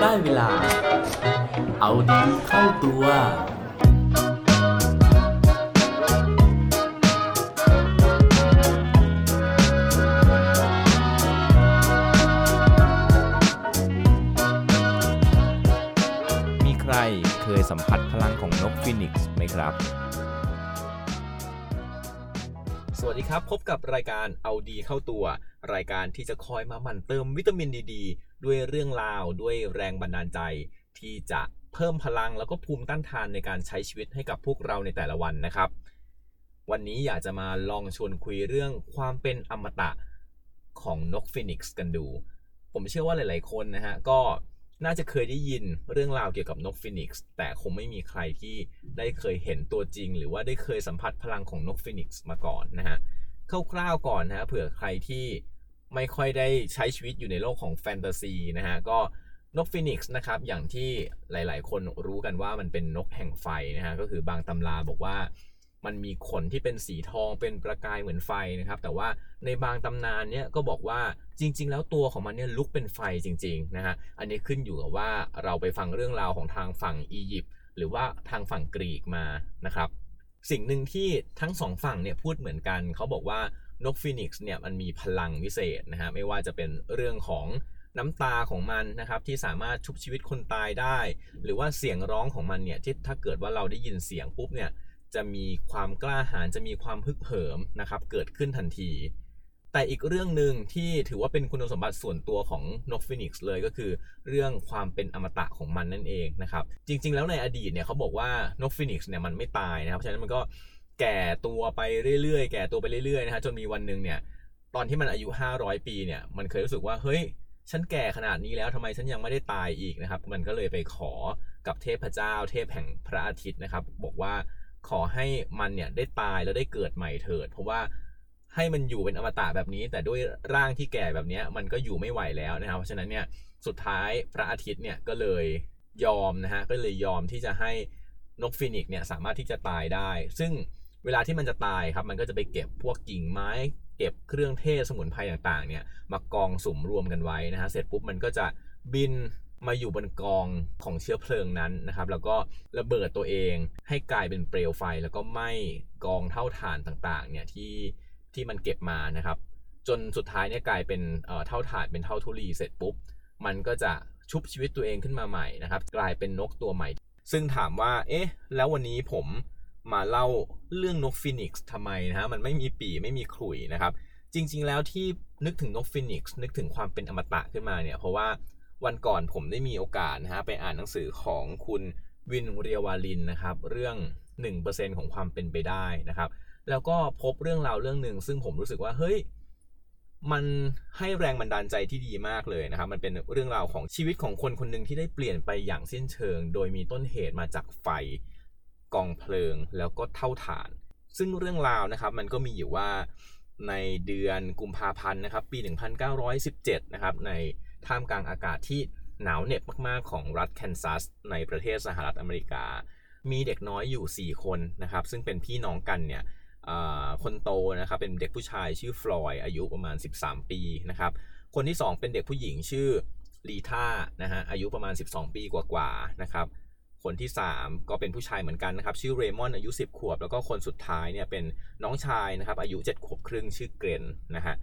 ได้เวลา เอาดีเข้าตัว มีใครเคยสัมผัสพลังของนกฟินิกซ์ไหมครับ สวัสดีครับ พบกับรายการเอาดีเข้าตัว รายการที่จะคอยมาหมั่นเติมวิตามินดีด้วยเรื่องราวด้วยแรงบันดาลใจ ที่จะเพิ่มพลังแล้วก็ภูมิต้านทานในการใช้ชีวิตให้กับพวกเราในแต่ละวันนะครับ วันนี้อยากจะมาลองชวนคุยเรื่องความเป็นอมตะของนกฟินิกซ์กันดู ผมเชื่อว่าหลาย ๆ คนนะฮะก็ น่าจะเคยได้ยินเรื่องราวเกี่ยวกับนกฟินิกซ์แต่คงไม่มีใครที่ได้เคยเห็นตัวจริง หรือว่าได้เคยสัมผัสพลังของนกฟินิกซ์มาก่อนนะฮะคร่าวๆก่อนนะฮะเผื่อใครที่ไม่ค่อยได้ใช้ชีวิตอยู่ในโลกของแฟนตาซีนะฮะก็นกฟินิกซ์นะครับอย่างที่หลายๆ คนรู้กันว่ามันเป็นนกแห่งไฟนะฮะก็คือบางตำราบอกว่า มันมีขนที่เป็นสีทองเป็นประกายเหมือนไฟนะครับ แต่ว่าในบางตำนานเนี่ยก็บอกว่าจริง ๆ แล้วตัวของมันเนี่ยลุกเป็นไฟจริง ๆ นะฮะ อันนี้ขึ้นอยู่กับว่าเราไปฟังเรื่องราวของทางฝั่งอียิปต์หรือว่าทางฝั่งกรีกมานะครับ สิ่งหนึ่งที่ทั้งสองฝั่งเนี่ยพูดเหมือนกันเขาบอกว่านกฟีนิกซ์เนี่ยมันมีพลังวิเศษนะฮะไม่ว่าจะเป็นเรื่องของน้ำตาของมันนะครับที่สามารถชุบชีวิตคนตายได้ หรือว่าเสียงร้องของมันเนี่ยที่ถ้าเกิดว่าเราได้ยินเสียงปุ๊บเนี่ย จะมีความกล้าหาญจะมีความฮึกเหิมนะครับ เกิดขึ้นทันที แต่อีกเรื่องหนึ่งที่ถือว่าเป็นคุณสมบัติส่วนตัวของนกฟินิกซ์เลยก็คือ เรื่องความเป็นอมตะของมันนั่นเองนะครับ จริง ๆ แล้วในอดีตเนี่ยเขาบอกว่านกฟินิกซ์เนี่ยมันไม่ตายนะครับเพราะฉะนั้นมันก็แก่ตัวไปเรื่อยๆ แก่ตัวไปเรื่อยๆนะฮะจนมีวันหนึ่งเนี่ยตอนที่มันอายุ 500 ปีเนี่ยมันเคยรู้สึกว่าเฮ้ยฉันแก่ขนาดนี้แล้วทำไมฉันยังไม่ได้ตายอีกนะครับ มันก็เลยไปขอกับเทพเจ้า เทพแห่งพระอาทิตย์นะครับ บอกว่า ขอให้มันเนี่ยได้ตายแล้วได้เกิดใหม่เถิด เพราะว่าให้มันอยู่เป็นอมตะแบบนี้ แต่ด้วยร่างที่แก่แบบนี้มันก็อยู่ไม่ไหวแล้วนะครับเพราะฉะนั้นเนี่ยสุดท้ายพระอาทิตย์เนี่ยก็เลยยอมนะฮะก็เลยยอมที่จะให้นกฟินิกเนี่ยสามารถที่จะตายได้ ซึ่งเวลาที่มันจะตายครับมันก็จะไปเก็บพวกกิ่งไม้เก็บเครื่องเทศสมุนไพรต่างๆเนี่ยมากองสุมรวมกันไว้นะฮะเสร็จปุ๊บมันก็จะบิน มาอยู่บนกองของเชื้อเพลิงนั้นนะครับ แล้วก็ระเบิดตัวเองให้กลายเป็นเปลวไฟ แล้วก็ไหม้กองเท่าฐานต่างๆเนี่ยที่ที่มันเก็บมานะครับ จนสุดท้ายเนี่ยกลายเป็นเถ้าถ่านเป็นเถ้าธุลีเสร็จปุ๊บ มันก็จะชุบชีวิตตัวเองขึ้นมาใหม่นะครับ กลายเป็นนกตัวใหม่ ซึ่งถามว่า เอ๊ะ แล้ววันนี้ผมมาเล่าเรื่องนกฟินิกซ์ทำไมนะฮะมันไม่มีปีไม่มีขลุ่ยนะครับ จริง ๆ แล้วที่นึกถึงนกฟินิกซ์นึกถึงความเป็นอมตะขึ้นมาเนี่ยเพราะว่า วันก่อนผมได้มีโอกาสนะฮะไปอ่านหนังสือของคุณวินทร์ เลียววาริณนะครับ เรื่อง 1%ของความเป็นไปได้นะครับ แล้วก็พบเรื่องราวเรื่องหนึ่งซึ่งผมรู้สึกว่าเฮ้ยมันให้แรงบันดาลใจที่ดีมากเลยนะครับ มันเป็นเรื่องราวของชีวิตของคนคนหนึ่งที่ได้เปลี่ยนไปอย่างสิ้นเชิง โดยมีต้นเหตุมาจากไฟกองเพลิงแล้วก็เท่าฐาน ซึ่งเรื่องราวนะครับมันก็มีอยู่ว่าในเดือนกุมภาพันธ์นะครับ ปี 1917 นะครับใน ท่ามกลางอากาศที่หนาวเหน็บมากๆของรัฐแคนซัสในประเทศสหรัฐอเมริกา มีเด็กน้อยอยู่ 4 คนนะครับ ซึ่งเป็นพี่น้องกันเนี่ยคนโตนะครับเป็นเด็กผู้ชายชื่อฟลอยอายุประมาณ 13 ปีนะครับ คนที่ 2 เป็นเด็กผู้หญิงชื่อลีท่านะฮะอายุประมาณ 12 ปีกว่าๆนะครับ คนที่ 3 ก็เป็นผู้ชายเหมือนกันนะครับ ชื่อเรมอนอายุ 10 ขวบ แล้วก็คนสุดท้ายเนี่ยเป็นน้องชายนะครับอายุ 7 ขวบครึ่งชื่อเกรนนะฮะ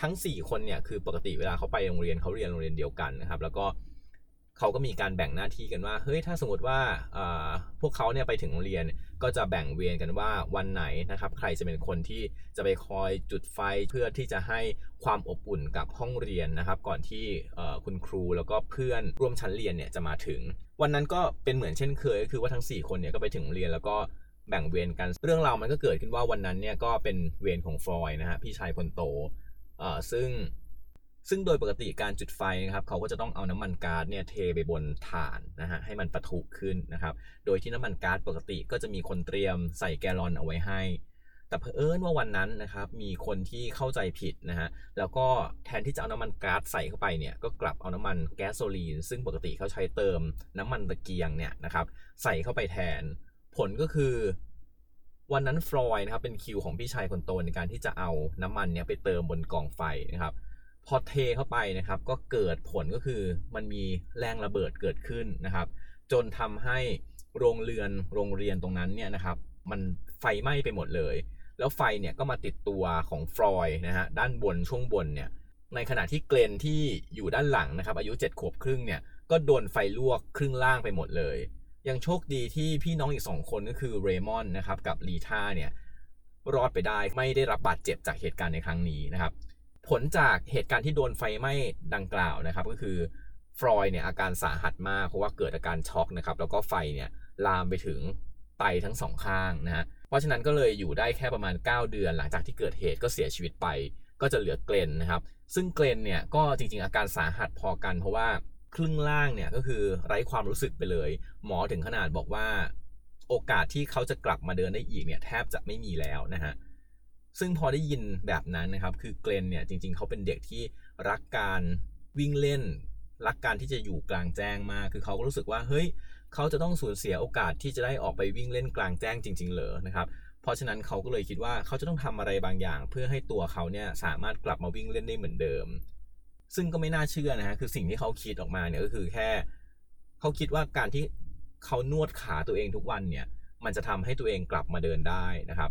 ทั้ง 4 คนเนี่ยคือปกติเวลาเขาไปโรงเรียนเขาเรียนโรงเรียนเดียวกันนะครับ แล้วก็เขาก็มีการแบ่งหน้าที่กันว่าเฮ้ยถ้าสมมติว่าพวกเขาเนี่ยไปถึงโรงเรียนก็จะแบ่งเวรกันว่าวันไหนนะครับ ใครจะเป็นคนที่จะไปคอยจุดไฟเพื่อที่จะให้ความอบอุ่นกับห้องเรียนนะครับ ก่อนที่คุณครูแล้วก็เพื่อนร่วมชั้นเรียนเนี่ยจะมาถึง วันนั้นก็เป็นเหมือนเช่นเคยคือว่าทั้ง 4 คนเนี่ยก็ไปถึงโรงเรียนแล้วก็แบ่งเวรกันเรื่องราวมันก็เกิดขึ้นว่าวันนั้นเนี่ยก็เป็นเวรของฟลอยนะฮะพี่ชายคนโต ซึ่งซึ่งโดยปกติการจุดไฟนะครับเขาก็จะต้องเอาน้ำมันก๊าซเนี่ยเทไปบนถ่านนะฮะให้มันปะทุขึ้นนะครับโดยที่น้ำมันก๊าซปกติก็จะมีคนเตรียมใส่แกลลอนเอาไว้ให้ แต่เพอเอิญว่าวันนั้นนะครับมีคนที่เข้าใจผิดนะฮะแล้วก็แทนที่จะเอาน้ำมันก๊าซใส่เข้าไปเนี่ยก็กลับเอาน้ำมันแก๊สโซลีน ซึ่งปกติเขาใช้เติมน้ำมันตะเกียงเนี่ยนะครับใส่เข้าไปแทน ผลก็คือ วันนั้นฟลอยนะครับเป็นคิวของพี่ชายคนโตในการที่จะเอาน้ำมันเนี่ยไปเติมบนกองไฟนะครับ พอเทเข้าไปนะครับ ก็เกิดผลก็คือมันมีแรงระเบิดเกิดขึ้นนะครับ จนทำให้โรงเรือนโรงเรียนตรงนั้นเนี่ยนะครับ มันไฟไหม้ไปหมดเลย แล้วไฟเนี่ยก็มาติดตัวของฟลอยนะฮะด้านบนช่วงบนเนี่ยในขณะที่เกรนที่อยู่ด้านหลังนะครับ อายุ7ขวบครึ่งเนี่ยก็โดนไฟลวกครึ่งล่างไปหมดเลย ยังโชคดีที่พี่น้องอีก 2 คนก็คือเรมอนนะครับกับลีธาเนี่ยรอดไปได้ไม่ได้รับบาดเจ็บจากเหตุการณ์ในครั้งนี้นะครับ ผลจากเหตุการณ์ที่โดนไฟไหม้ดังกล่าวนะครับ ก็คือฟรอยเนี่ยอาการสาหัสมากเพราะว่าเกิดอาการช็อกนะครับแล้วก็ไฟเนี่ยลามไปถึงไตทั้งสองข้างนะฮะเพราะฉะนั้นก็เลยอยู่ได้แค่ประมาณ 9 เดือน หลังจากที่เกิดเหตุก็เสียชีวิตไป ก็จะเหลือเกรนนะครับ ซึ่งเกรนเนี่ยก็จริงๆอาการสาหัสพอกันเพราะว่า ครึ่งล่างเนี่ยก็คือไร้ความรู้สึกไปเลย หมอถึงขนาดบอกว่า โอกาสที่เขาจะกลับมาเดินได้อีกเนี่ยแทบจะไม่มีแล้วนะฮะซึ่งพอได้ยินแบบนั้นนะครับ คือเกรนเนี่ยจริงๆ เขาเป็นเด็กที่รักการวิ่งเล่น รักการที่จะอยู่กลางแจ้งมาก คือเขาก็รู้สึกว่าเฮ้ยเขาจะต้องสูญเสียโอกาสที่จะได้ออกไปวิ่งเล่นกลางแจ้งจริง ๆ เหรอนะครับเพราะฉะนั้นเขาก็เลยคิดว่าเขาจะต้องทำอะไรบางอย่าง เพื่อให้ตัวเขาเนี่ยสามารถกลับมาวิ่งเล่นได้เหมือนเดิม ซึ่งก็ไม่น่าเชื่อนะฮะคือสิ่งที่เขาคิดออกมาเนี่ยก็คือแค่เขาคิดว่าการที่เขานวดขาตัวเองทุกวันเนี่ยมันจะทำให้ตัวเองกลับมาเดินได้นะครับ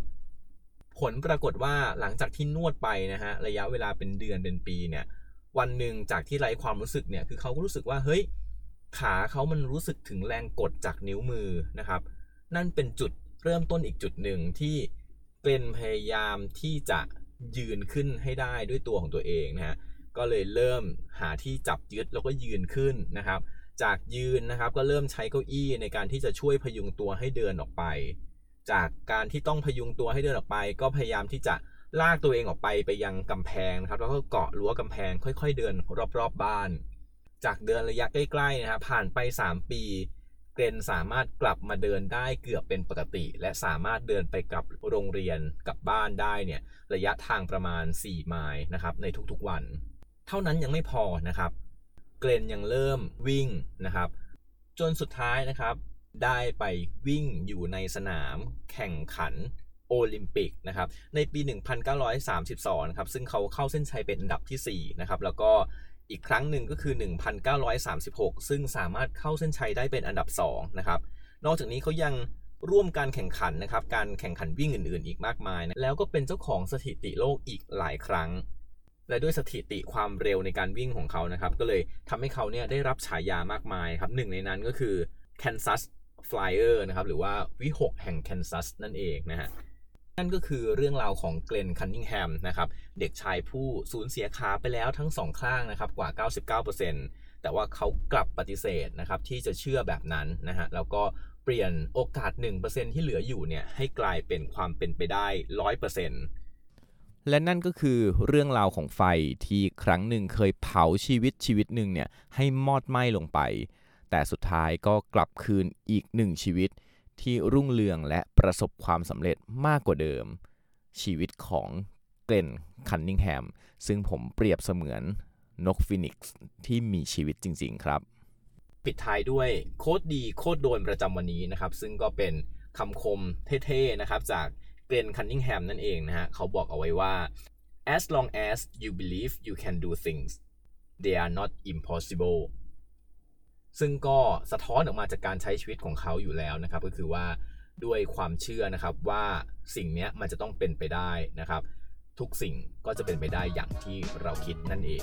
ผลปรากฏว่าหลังจากที่นวดไปนะฮะระยะเวลาเป็นเดือนเป็นปีเนี่ยวันหนึ่งจากที่ไร้ความรู้สึกเนี่ยคือเขาก็รู้สึกว่าเฮ้ยขาเขามันรู้สึกถึงแรงกดจากนิ้วมือนะครับ นั่นเป็นจุดเริ่มต้นอีกจุดหนึ่งที่เกรนพยายามที่จะยืนขึ้นให้ได้ด้วยตัวของตัวเองนะฮะ ก็เลยเริ่มหาที่จับยึดแล้วก็ยืนขึ้นนะครับ จากยืนนะครับก็เริ่มใช้เก้าอี้ในการที่จะช่วยพยุงตัวให้เดินออกไป จากการที่ต้องพยุงตัวให้เดินออกไป ก็พยายามที่จะลากตัวเองออกไปไปยังกำแพงนะครับ แล้วก็เกาะรั้วกำแพงค่อย ๆ เดินรอบๆบบ้าน จากเดินระยะใกล้ๆนะครับผ่านไป 3 ปีเกรนสามารถกลับมาเดินได้เกือบเป็นปกติ และสามารถเดินไปกับโรงเรียนกับบ้านได้เนี่ยระยะทางประมาณ 4 ไมล์นะครับในทุกๆวัน เท่านั้นยังไม่พอนะครับ เกรนยังเริ่มวิ่งนะครับ จนสุดท้ายนะครับ ได้ไปวิ่งอยู่ในสนามแข่งขันโอลิมปิกนะครับ ในปี 1932นะครับ ซึ่งเขาเข้าเส้นชัยเป็นอันดับที่4นะครับ แล้วก็อีกครั้งหนึ่งก็คือ 1936 ซึ่งสามารถเข้าเส้นชัยได้เป็นอันดับ2นะครับ นอกจากนี้เขายังร่วมการแข่งขันนะครับ การแข่งขันวิ่งอื่นๆ อีกมากมายนะแล้วก็เป็นเจ้าของสถิติโลกอีกหลายครั้ง และด้วยสถิติความเร็วในการวิ่งของเขานะครับ ก็เลยทำให้เขาเนี่ยได้รับฉายามากมายครับหนึ่งในนั้นก็คือ Kansas Flyer นะครับหรือว่าวิหกแห่งแคนซัสนั่นเองนะฮะนั่นก็คือเรื่องราวของเกรนคันนิงแฮมนะครับเด็กชายผู้สูญเสียขาไปแล้วทั้งสองข้างนะครับกว่า 99%แต่ว่าเขากลับปฏิเสธนะครับที่จะเชื่อแบบนั้นนะฮะแล้วก็เปลี่ยนโอกาส 1%ที่เหลืออยู่เนี่ยให้กลายเป็นความเป็นไปได้ 100% และนั่นก็คือเรื่องราวของไฟที่ครั้งหนึ่งเคยเผาชีวิตชีวิตหนึ่งเนี่ยให้มอดไหม้ลงไป แต่สุดท้ายก็กลับคืนอีกหนึ่งชีวิตที่รุ่งเรืองและประสบความสำเร็จมากกว่าเดิม ชีวิตของGlenn Cunningham ซึ่งผมเปรียบเสมือนนกฟินิกซ์ที่มีชีวิตจริง ๆ ครับ ปิดท้ายด้วย quote ดี quote โดนประจำวันนี้นะครับ ซึ่งก็เป็นคำคมเท่ๆนะครับจาก Glenn Cunningham นั่นเองนะฮะเขาบอกเอาไว้ว่า as long as you believe you can do things they are not impossible ซึ่งก็สะท้อนออกมาจากการใช้ชีวิตของเขาอยู่แล้วนะครับ ก็คือว่าด้วยความเชื่อนะครับว่าสิ่งนี้มันจะต้องเป็นไปได้นะครับ ทุกสิ่งก็จะเป็นไปได้อย่างที่เราคิดนั่นเอง